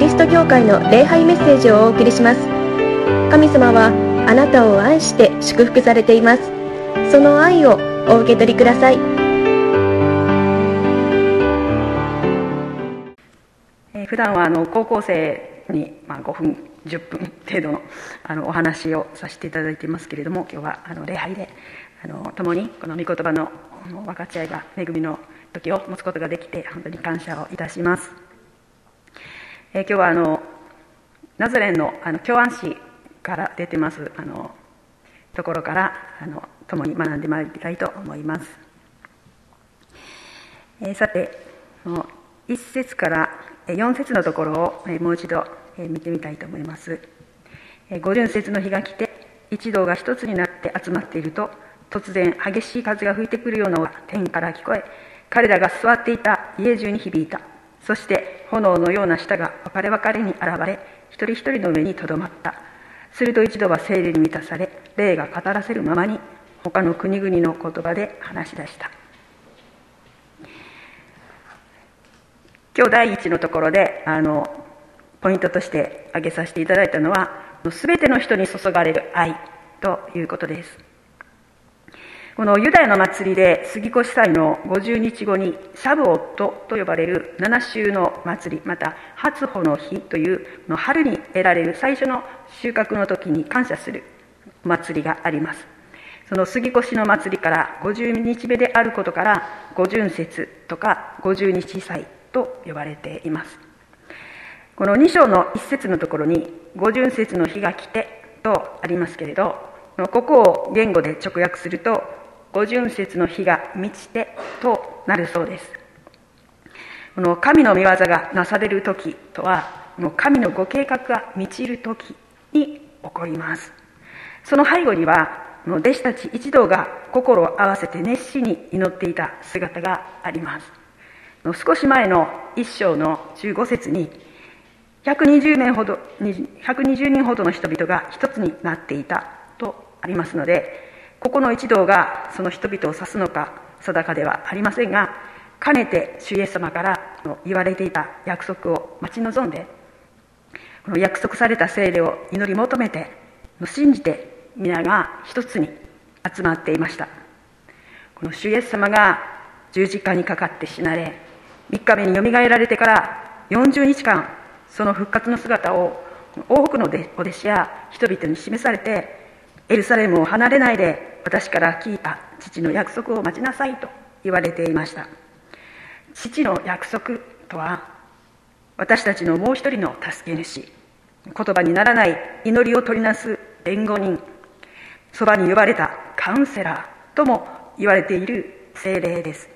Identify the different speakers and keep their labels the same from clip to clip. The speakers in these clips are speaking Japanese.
Speaker 1: リスト教会の礼拝メッセージをお送りします。神様はあなたを愛して祝福されています。その愛をお受け取りください。
Speaker 2: えー普段はあの高校生に、まあ、5分10分程度のあのお話をさせていただいていますけれども今日はあの礼拝であの共にこの御言葉の分かち合いが恵みの時を持つことができて本当に感謝をいたします、えー今日はあのナザレンのあの教安市から出てますあのところからあの共に学んでまいりたいと思います、えーさて1節から4節のところをえもう一度え見てみたいと思います。えー50節の日が来て一同が一つになって集まっていると突然激しい風が吹いてくるような音が天から聞こえ彼らが座っていた家中に響いた。そして炎のような舌が分かれ分かれに現れ一人一人の上にとどまった。すると一度は聖霊に満たされ霊が語らせるままに他の国々の言葉で話し出した。今日第一のところであのポイントとして挙げさせていただいたのは全ての人に注がれる愛ということです。このユダヤの祭りで杉越祭の50日後にシャブオットと呼ばれる7週の祭りまた初穂の日というの春に得られる最初の収穫の時に感謝する祭りがあります。その杉越の祭りから50日目であることから五巡節とか五十日祭と呼ばれています。この2章の1節のところに五巡節の日が来てとありますけれどここを言語で直訳すると五巡節の日が満ちてとなるそうです。この神の御業がなされる時とはこの神のご計画が満ちる時に起こります。その背後にはこの弟子たち一同が心を合わせて熱心に祈っていた姿があります。少し前の一章の15節に120年ほど120人ほどの人々が一つになっていたとありますのでここの一同がその人々を指すのか定かではありませんがかねて主イエス様から言われていた約束を待ち望んでこの約束された聖霊を祈り求めて信じて皆が一つに集まっていました。この主イエス様が十字架にかかって死なれ3日目によみがえられてから40日間その復活の姿を多くのお弟子や人々に示されてエルサレムを離れないで私から聞いた父の約束を待ちなさいと言われていました。父の約束とは私たちのもう一人の助け主。言葉にならない祈りを取りなす弁護人。そばに呼ばれたカウンセラーとも言われている精霊です。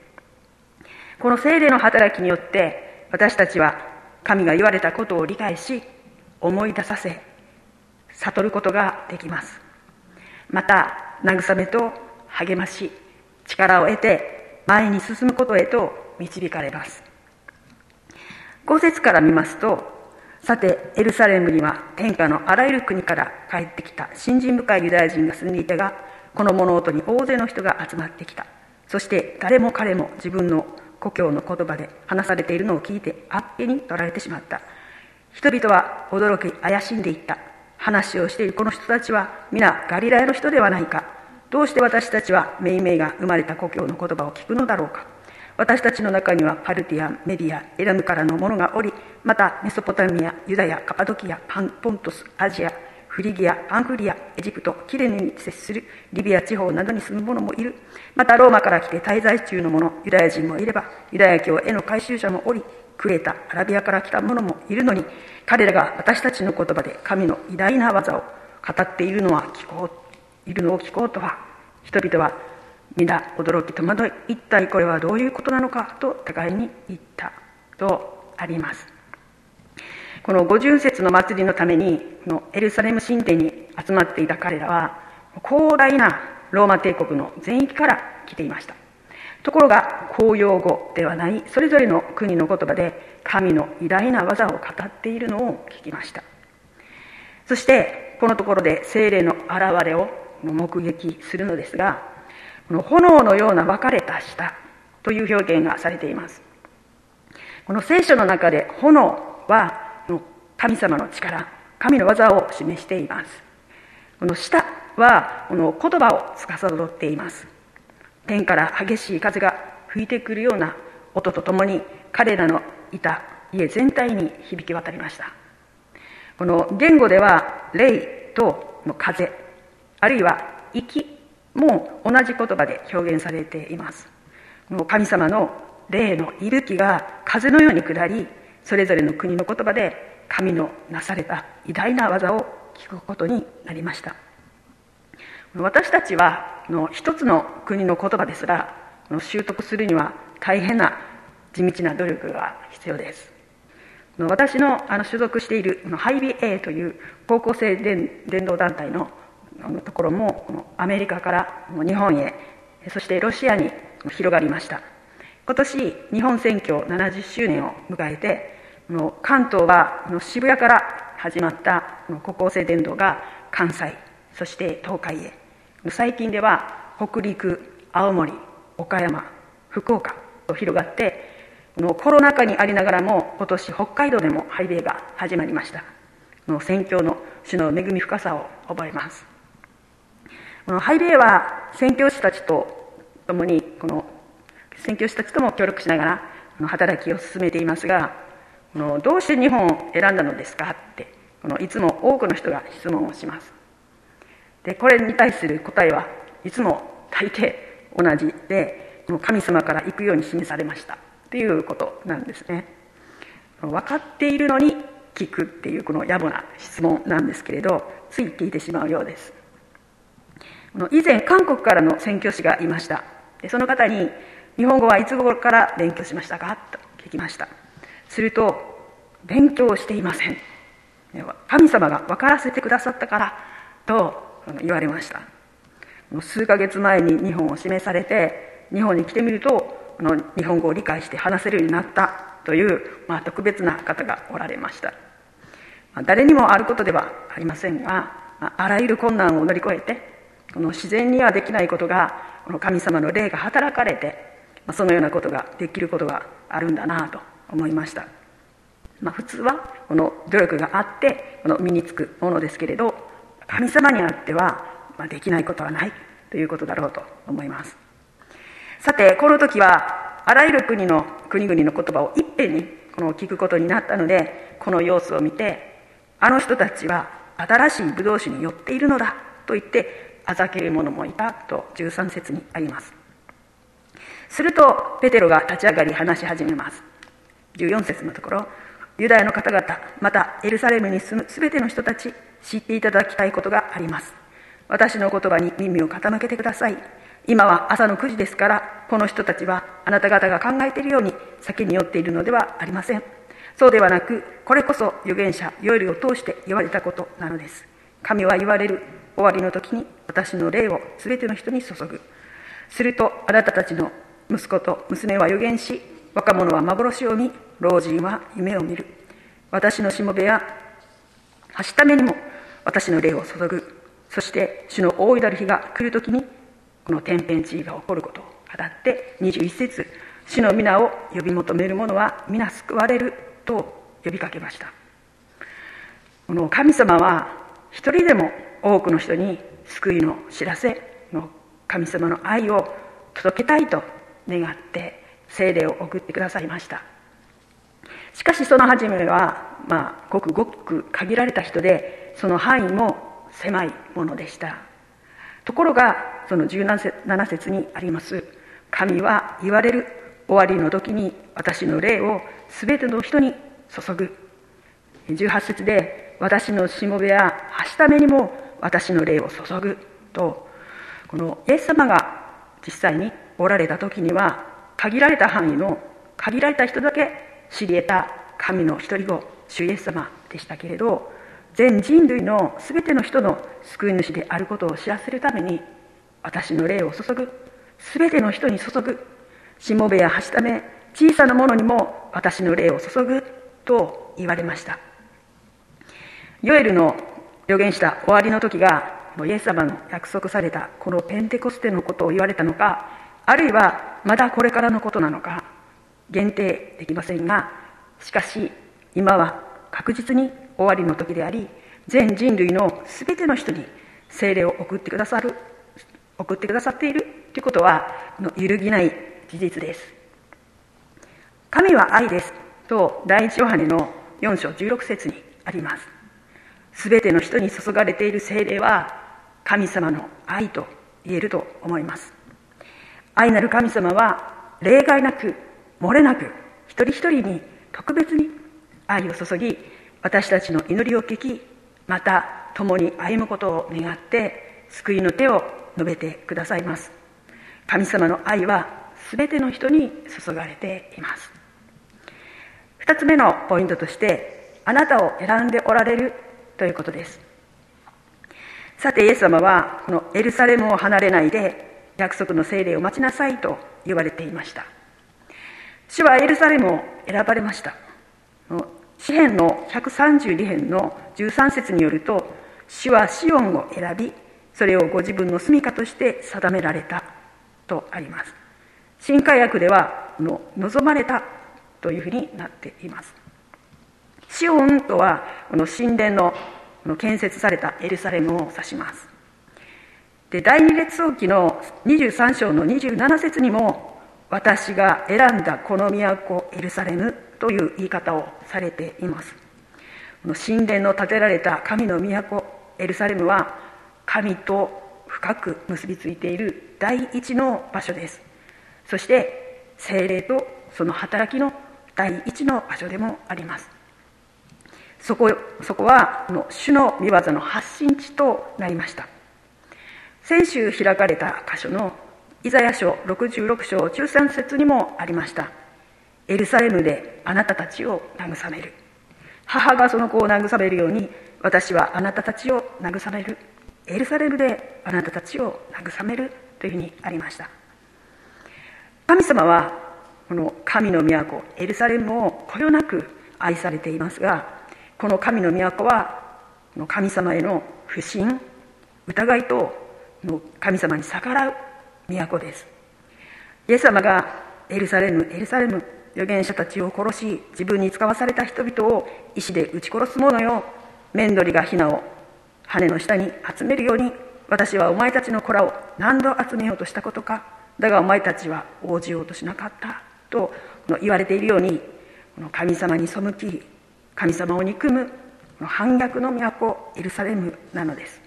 Speaker 2: この精霊の働きによって私たちは神が言われたことを理解し思い出させ悟ることができます。また慰めと励まし力を得て前に進むことへと導かれます。5節から見ますとさてエルサレムには天下のあらゆる国から帰ってきた信心深いユダヤ人が住んでいたがこの物音に大勢の人が集まってきた。そして誰も彼も自分の故郷の言葉で話されているのを聞いてあっけに取られてしまった。人々は驚き怪しんでいった。話をしているこの人たちは皆ガリラヤの人ではないか。どうして私たちはめいめいが生まれた故郷の言葉を聞くのだろうか。私たちの中にはパルティアメディアエラムからの者がおりまたメソポタミアユダヤカパドキアパンポントスアジアフリギアパンフリアエジプトキレネに接するリビア地方などに住む者もいる。またローマから来て滞在中の者ユダヤ人もいればユダヤ教への改宗者もおりクレタアラビアから来た者もいるのに彼らが私たちの言葉で神の偉大な技を語っているのは聞こういるのを聞こうとは人々は皆驚き戸惑い一体これはどういうことなのかと互いに言ったとあります。この五巡節の祭りのためにのエルサレム神殿に集まっていた彼らは広大なローマ帝国の全域から来ていました。ところが公用語ではないそれぞれの国の言葉で神の偉大な技を語っているのを聞きました。そしてこのところで精霊の現れを目撃するのですがこの炎のような分かれた舌という表現がされています。この聖書の中で炎は神様の力神の技を示しています。この下はこの言葉を司っています。天から激しい風が吹いてくるような音とともに彼らのいた家全体に響き渡りました。この言語では霊との風あるいは息も同じ言葉で表現されています。神様の霊の息吹が風のように下りそれぞれの国の言葉で神のなされた偉大な技を聞くことになりました。私たちはの一つの国の言葉ですら習得するには大変な地道な努力が必要です。私のあの所属しているハイビ A という高校生伝道団体のところもアメリカから日本へそしてロシアに広がりました。今年日本選挙70周年を迎えて関東は渋谷から始まった高校生伝道が関西そして東海へ最近では北陸青森岡山福岡と広がってコロナ禍にありながらも今年北海道でもハイウェイが始まりました。の宣教の主の恵み深さを覚えます。このハイウェイは宣教師たちと共にこの宣教師たちとも協力しながら働きを進めていますがこのどうして日本を選んだのですかってこのいつも多くの人が質問をします。でこれに対する答えはいつも大抵同じで神様から行くように示されました。っていうことなんですね。分かっているのに聞くっていうこの野暮な質問なんですけれどつい聞いてしまうようです。以前韓国からの宣教師がいました。でその方に日本語はいつ頃から勉強しましたか？と聞きました。すると勉強していません。神様が分からせてくださったからと言われました。数ヶ月前に日本を示されて日本に来てみるとあの日本語を理解して話せるようになったという、まあ、特別な方がおられました、誰にもあることではありませんが、あ、らゆる困難を乗り越えてこの自然にはできないことがこの神様の霊が働かれて、ま、そのようなことができることがあるんだなと思いました、まあ、普通はこの努力があってこの身につくものですけれど神様にあっては、ま、できないことはないということだろうと思います。さてこの時はあらゆる国の国々の言葉をいっぺんにこの聞くことになったのでこの様子を見てあの人たちは新しいブドウ酒に寄っているのだと言ってあざける者もいたと13節にあります。するとペテロが立ち上がり話し始めます。14節のところユダヤの方々またエルサレムに住む全ての人たち知っていただきたいことがあります私の言葉に耳を傾けてください今は朝の9時ですから、この人たちはあなた方が考えているように先に酔っているのではありません。そうではなく、これこそ預言者ヨエルを通して言われたことなのです。神は言われる終わりの時に私の霊を全ての人に注ぐ。するとあなたたちの息子と娘は預言し、若者は幻を見、老人は夢を見る。私のしもべや、はしためにも私の霊を注ぐ。そして主の大いなる日が来る時にこの天変地異が起こることを語って21節主の皆を呼び求める者は皆救われると呼びかけましたこの神様は一人でも多くの人に救いの知らせの神様の愛を届けたいと願って聖霊を送ってくださいましたしかしその初めはまあごくごく限られた人でその範囲も狭いものでした。ところがその17節にあります。神は言われる終わりの時に私の霊を全ての人に注ぐ。18節で私のしもべやはしためにも私の霊を注ぐ。とこのイエス様が実際におられた時には限られた範囲の限られた人だけ知り得た神の一人子主イエス様でしたけれど全人類の全ての人の救い主であることを知らせるために私の霊を注ぐ。全ての人に注ぐ。しもべやはしため小さなものにも私の霊を注ぐと言われました。ヨエルの予言した終わりの時がイエス様の約束されたこのペンテコステのことを言われたのかあるいはまだこれからのことなのか限定できませんがしかし今は確実に終わりの時であり全人類の全ての人に精霊を送ってくださる送ってくださっているということは揺るぎない事実です。神は愛ですと第一ヨハネの4章16節にあります。全ての人に注がれている精霊は神様の愛と言えると思います。愛なる神様は例外なく漏れなく一人一人に特別に愛を注ぎ私たちの祈りを聞きまた共に歩むことを願って救いの手を述べてくださいます。神様の愛は全ての人に注がれています。二つ目のポイントとしてあなたを選んでおられるということです。さてイエス様はこのエルサレムを離れないで約束の聖霊を待ちなさいと言われていました。主はエルサレムを選ばれました。詩篇の132編の13節によると主はシオンを選びそれをご自分の住みかとして定められたとあります。新海訳ではの望まれたというふうになっています。シオンとはこの神殿の建設されたエルサレムを指します。で第二列王記の23章の27節にも私が選んだこの都エルサレムという言い方をされています。この神殿の建てられた神の都エルサレムは神と深く結びついている第一の場所です。そして精霊とその働きの第一の場所でもあります。そこそこはの主の御業の発信地となりました。先週開かれた箇所のイザヤ書66章13節にもありました。エルサレムであなたたちを慰める。母がその子を慰めるように私はあなたたちを慰める。エルサレムであなたたちを慰めるというふうにありました。神様はこの神の都エルサレムをこよなく愛されていますがこの神の都は神様への不信疑いと神様に逆らう都です。イエス様がエルサレムエルサレム預言者たちを殺し自分に使わされた人々を石で撃ち殺す者よ。面取りがヒナを羽の下に集めるように私はお前たちの子らを何度集めようとしたことか。だがお前たちは応じようとしなかった。と言われているように神様に背き神様を憎む反逆の都エルサレムなのです。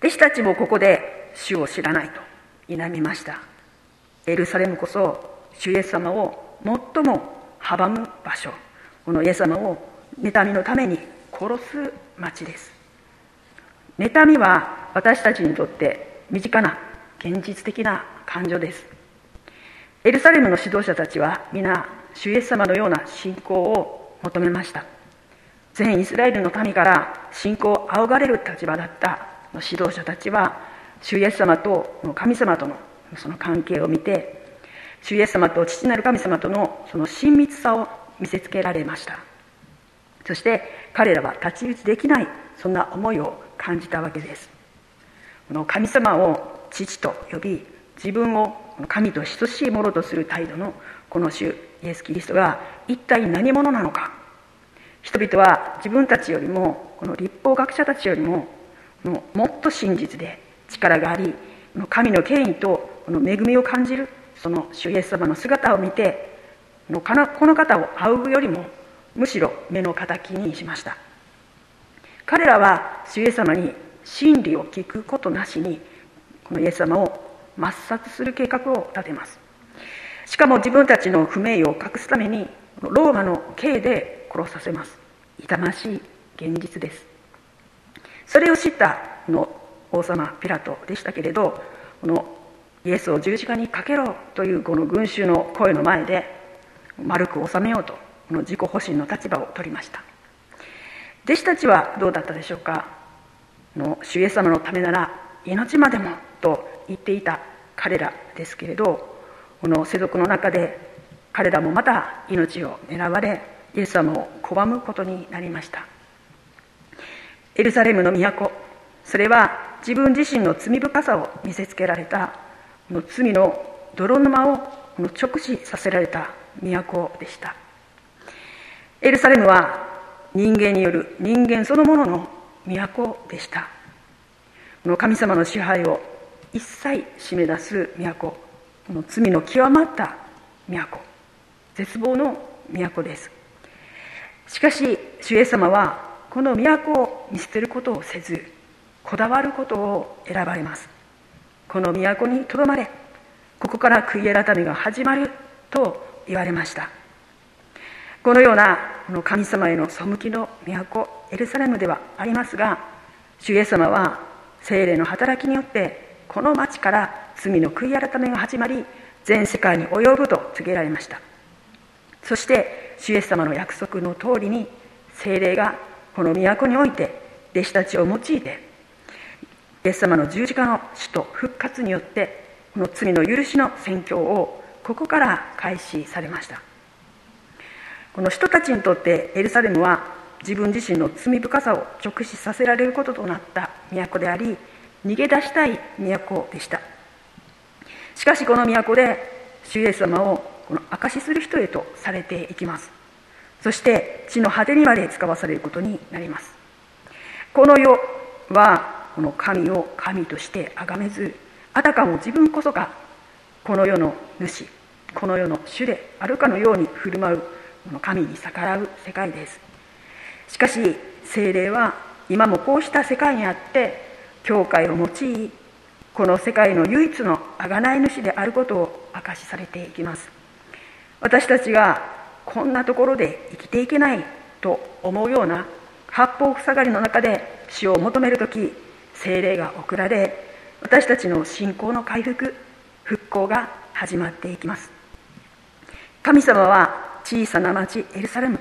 Speaker 2: 弟子たちもここで主を知らないと否めました。エルサレムこそ主イエス様を最も阻む場所このイエス様を妬みのために殺す町です。妬みは私たちにとって身近な現実的な感情です。エルサレムの指導者たちは皆主イエス様のような信仰を求めました。全イスラエルの民から信仰を仰がれる立場だった指導者たちは主イエス様と神様とのその関係を見て主イエス様と父なる神様とのその親密さを見せつけられました。そして彼らは太刀打ちできないそんな思いを感じたわけです。この神様を父と呼び自分を神と等しいものとする態度のこの主イエス・キリストが一体何者なのか。人々は自分たちよりもこの立法学者たちよりももっと真実で力があり神の権威とこの恵みを感じる。その主イエス様の姿を見てこの方を仰ぐよりもむしろ目の敵にしました。彼らは主イエス様に真理を聞くことなしにこのイエス様を抹殺する計画を立てます。しかも自分たちの不名誉を隠すためにローマの刑で殺させます。痛ましい現実です。それを知ったの王様ピラトでしたけれどこのイエスを十字架にかけろというこの群衆の声の前で丸く収めようとこの自己保身の立場を取りました。弟子たちはどうだったでしょうか？の主イエス様のためなら命までもと言っていた彼らですけれどこの世俗の中で彼らもまた命を狙われイエス様を拒むことになりました。エルサレムの都それは自分自身の罪深さを見せつけられたこの罪の泥沼をこの直視させられた都でした。エルサレムは人間による人間そのものの都でした。この神様の支配を一切締め出す都。この罪の極まった都。絶望の都です。しかし主イエス様はこの都を見捨てることをせずこだわることを選ばれます。この都にとどまれここから悔い改めが始まると言われました。このようなこの神様への背きの都エルサレムではありますが主イエス様は精霊の働きによってこの町から罪の悔い改めが始まり全世界に及ぶと告げられました。そして主イエス様の約束の通りに精霊がこの都において弟子たちを用いてイエス様の十字架の死と復活によってこの罪の許しの宣教をここから開始されました。この人たちにとってエルサレムは自分自身の罪深さを直視させられることとなった都であり逃げ出したい都でした。しかしこの都で主イエス様をこの証しする人へとされていきます。そして地の果てにまで使わされることになります。この世はこの神を神として崇めずあたかも自分こそがこの世の主この世の主であるかのように振る舞うこの神に逆らう世界です。しかし精霊は今もこうした世界にあって教会を用いこの世界の唯一の贖い主であることを明かしされていきます。私たちがこんなところで生きていけないと思うような八方塞がりの中で死を求める時精霊が送られ私たちの信仰の回復復興が始まっていきます。神様は小さな町エルサレム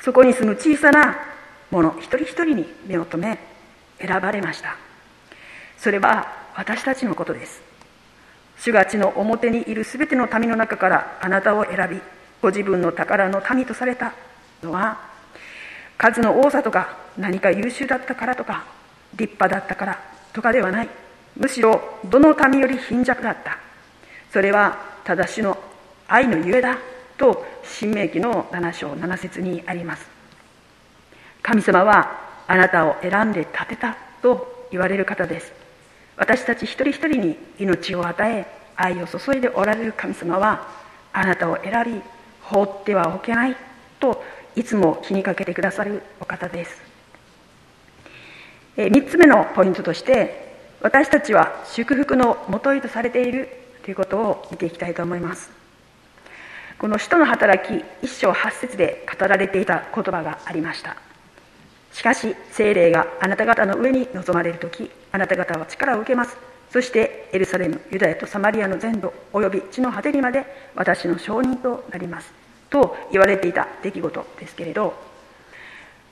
Speaker 2: そこに住む小さな者一人一人に目を留め選ばれました。それは私たちのことです。主が地の表にいる全ての民の中からあなたを選びご自分の宝の民とされたのは数の多さとか何か優秀だったからとか立派だったからとかではない。むしろどの民より貧弱だった。それは正しの愛のゆえだと新明記の7章7節にあります。神様はあなたを選んで立てたと言われる方です。私たち一人一人に命を与え愛を注いでおられる神様はあなたを選び放ってはおけないといつも気にかけてくださるお方です。3つ目のポイントとして私たちは祝福のもといとされているということを見ていきたいと思います。この使徒の働き一章八節で語られていた言葉がありました。しかし精霊があなた方の上に臨まれる時あなた方は力を受けます。そしてエルサレムユダヤとサマリアの全土および地の果てにまで私の証人となります。と言われていた出来事ですけれど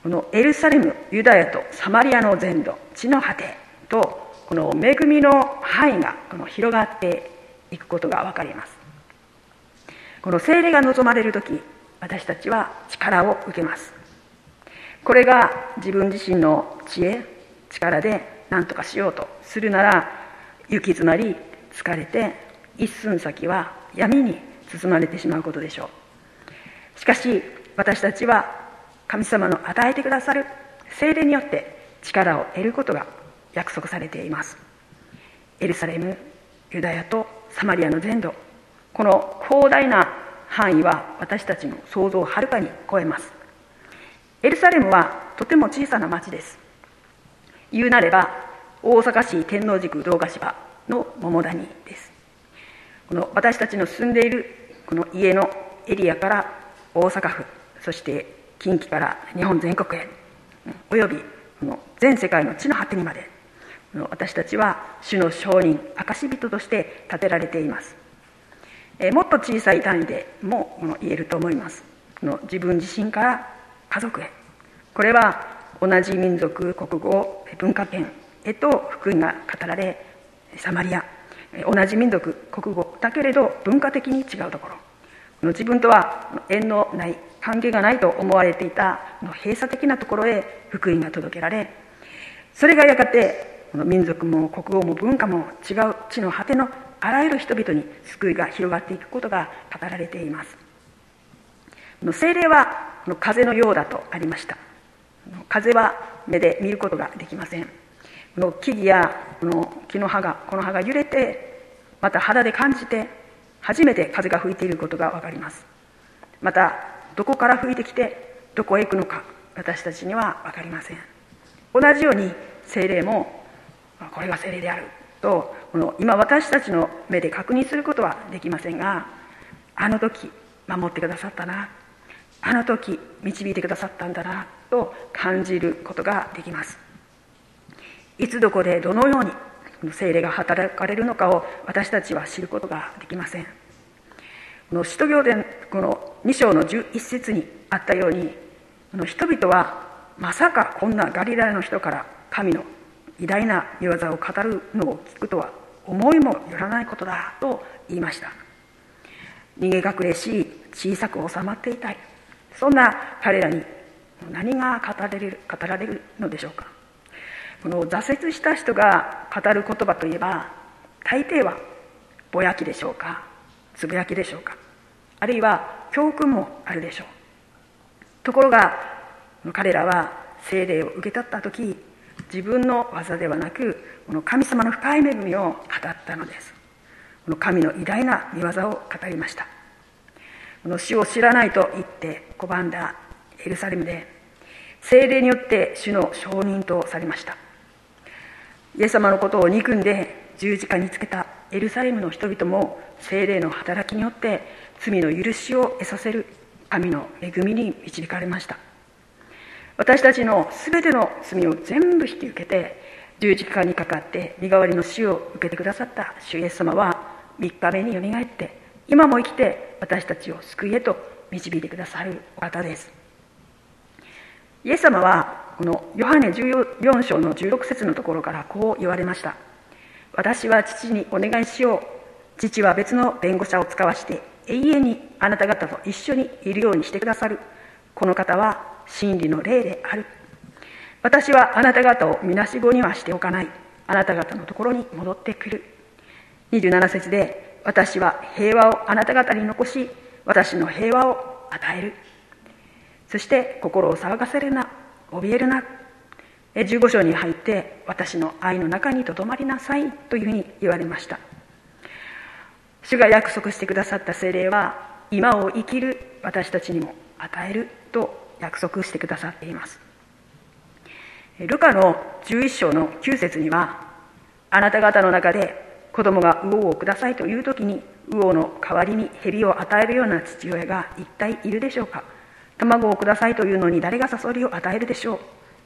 Speaker 2: このエルサレムユダヤとサマリアの全土地の果てとこの恵みの範囲がこの広がっていくことが分かります。この精霊が望まれる時私たちは力を受けます。これが自分自身の知恵力で何とかしようとするなら行き詰まり疲れて一寸先は闇に包まれてしまうことでしょう。しかし私たちは神様の与えてくださる精霊によって力を得ることが約束されています。エルサレムユダヤとサマリアの全土この広大な範囲は私たちの想像をはるかに超えます。エルサレムはとても小さな町です。言うなれば大阪市天王寺区堂ヶ芝の桃谷です。この私たちの住んでいるこの家のエリアから大阪府そして近畿から日本全国へおよび全世界の地の果てにまで私たちは主の証人証人として建てられています。もっと小さい単位でも言えると思います。自分自身から家族へ。これは同じ民族国語文化圏へと福音が語られサマリア同じ民族国語だけれど文化的に違うところ。自分とは縁のない関係がないと思われていた閉鎖的なところへ福音が届けられそれがやがて民族も国語も文化も違う地の果てのあらゆる人々に救いが広がっていくことが語られています。精霊は風のようだとありました。風は目で見ることができません。この木々やこの木の葉がこの葉が揺れてまた肌で感じて初めて風が吹いていることが分かります。またどこから吹いてきてどこへ行くのか私たちには分かりません。同じように精霊もこれが精霊であるとこの今私たちの目で確認することはできませんがあの時守ってくださったなあの時導いてくださったんだなと感じることができます。いつどこでどのように精霊が働かれるのかを私たちは知ることができません。の使徒行伝この2章の11節にあったようにこの人々はまさかこんなガリラヤの人から神の偉大な見業を語るのを聞くとは思いもよらないことだと言いました。逃げ隠れし小さく収まっていたい。そんな彼らに何が語られる語られるのでしょうか。この挫折した人が語る言葉といえば大抵はぼやきでしょうか。つぶやきでしょうか？あるいは教訓もあるでしょう。ところが彼らは聖霊を受け取った時自分の技ではなくこの神様の深い恵みを語ったのです。この神の偉大な見業を語りました。この死を知らないと言って拒んだエルサレムで精霊によって主の証人とされました。イエス様のことを憎んで十字架につけたエルサレムの人々も精霊の働きによって罪の許しを得させる神の恵みに導かれました。私たちの全ての罪を全部引き受けて十字架にかかって身代わりの死を受けてくださった主イエス様は3日目によみがえって今も生きて私たちを救いへと導いてくださるお方です。イエス様はこのヨハネ14章の16節のところからこう言われました。私は父にお願いしよう。父は別の弁護者を使わして永遠にあなた方と一緒にいるようにしてくださる。この方は真理の霊である。私はあなた方をみなしごにはしておかない。あなた方のところに戻ってくる。27節で私は平和をあなた方に残し私の平和を与える。そして心を騒がせるな。怯えるな。15章に入って私の愛の中にとどまりなさいというふうに言われました。主が約束してくださった精霊は今を生きる私たちにも与えると約束してくださっています。ルカの11章の9節にはあなた方の中で子供が魚をくださいという時に魚の代わりに蛇を与えるような父親が一体いるでしょうか。卵をくださいというのに誰がサソリを与えるでしょう。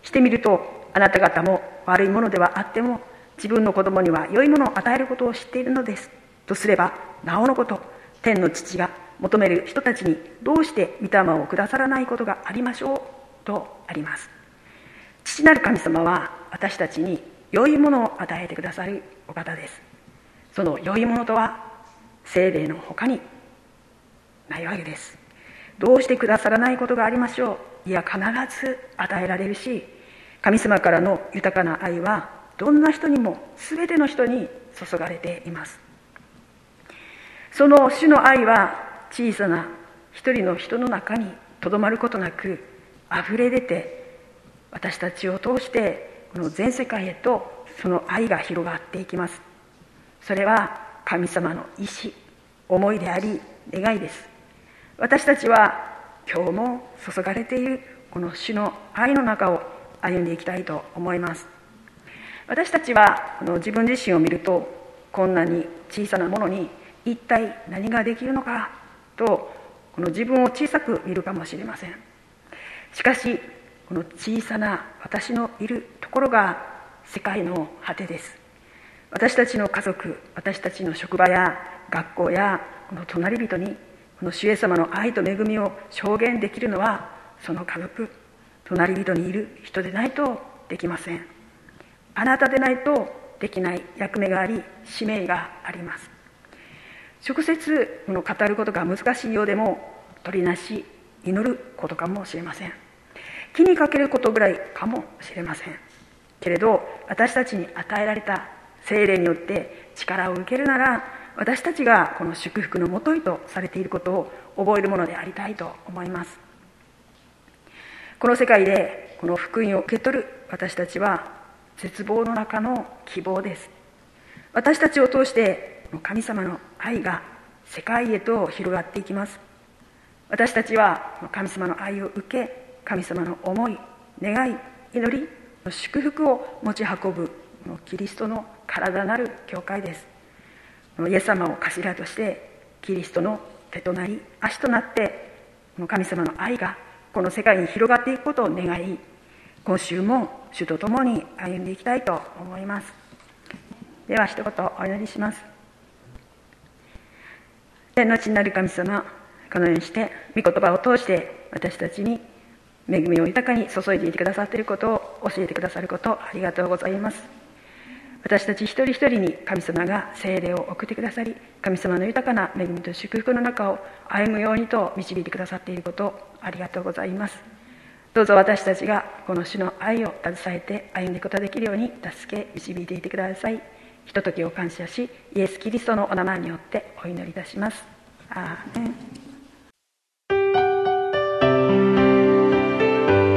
Speaker 2: してみるとあなた方も悪いものではあっても自分の子供には良いものを与えることを知っているのです。とすればなおのこと天の父が求める人たちにどうして御霊をくださらないことがありましょう？とあります。父なる神様は私たちに良いものを与えてくださるお方です。その良いものとは精霊の他にないわけです。どうしてくださらないことがありましょう？いや必ず与えられるし神様からの豊かな愛はどんな人にも全ての人に注がれています。その主の愛は小さな一人の人の中にとどまることなく溢れ出て私たちを通してこの全世界へとその愛が広がっていきます。それは神様の意志思いであり願いです。私たちは今日も注がれているこの主の愛の中を歩んでいきたいと思います。私たちはこの自分自身を見るとこんなに小さなものに一体何ができるのかとこの自分を小さく見るかもしれません。しかしこの小さな私のいるところが世界の果てです。私たちの家族私たちの職場や学校やこの隣人にこの主イエス様の愛と恵みを証言できるのはその家族。隣人にいる人でないとできません。あなたでないとできない役目があり使命があります。直接この語ることが難しいようでも取りなし祈ることかもしれません。気にかけることぐらいかもしれません。けれど私たちに与えられた精霊によって力を受けるなら私たちがこの祝福のもといとされていることを覚えるものでありたいと思います。この世界でこの福音を受け取る私たちは絶望の中の希望です。私たちを通して神様の愛が世界へと広がっていきます。私たちは神様の愛を受け神様の思い願い祈り祝福を持ち運ぶキリストの体なる教会です。イエス様を頭としてキリストの手となり足となって神様の愛がこの世界に広がっていくことを願い今週も主と共に歩んでいきたいと思います。では一言お祈りします。天の地なる神様このようにして御言葉を通して私たちに恵みを豊かに注いでいてくださっていることを教えてくださることありがとうございます。私たち一人一人に神様が聖霊を送ってくださり神様の豊かな恵みと祝福の中を歩むようにと導いてくださっていることをありがとうございます。どうぞ私たちがこの主の愛を携えて歩んでいくことができるように助け導いていてください。ひとときを感謝しイエス・キリストのお名前によってお祈りいたします。アーメン。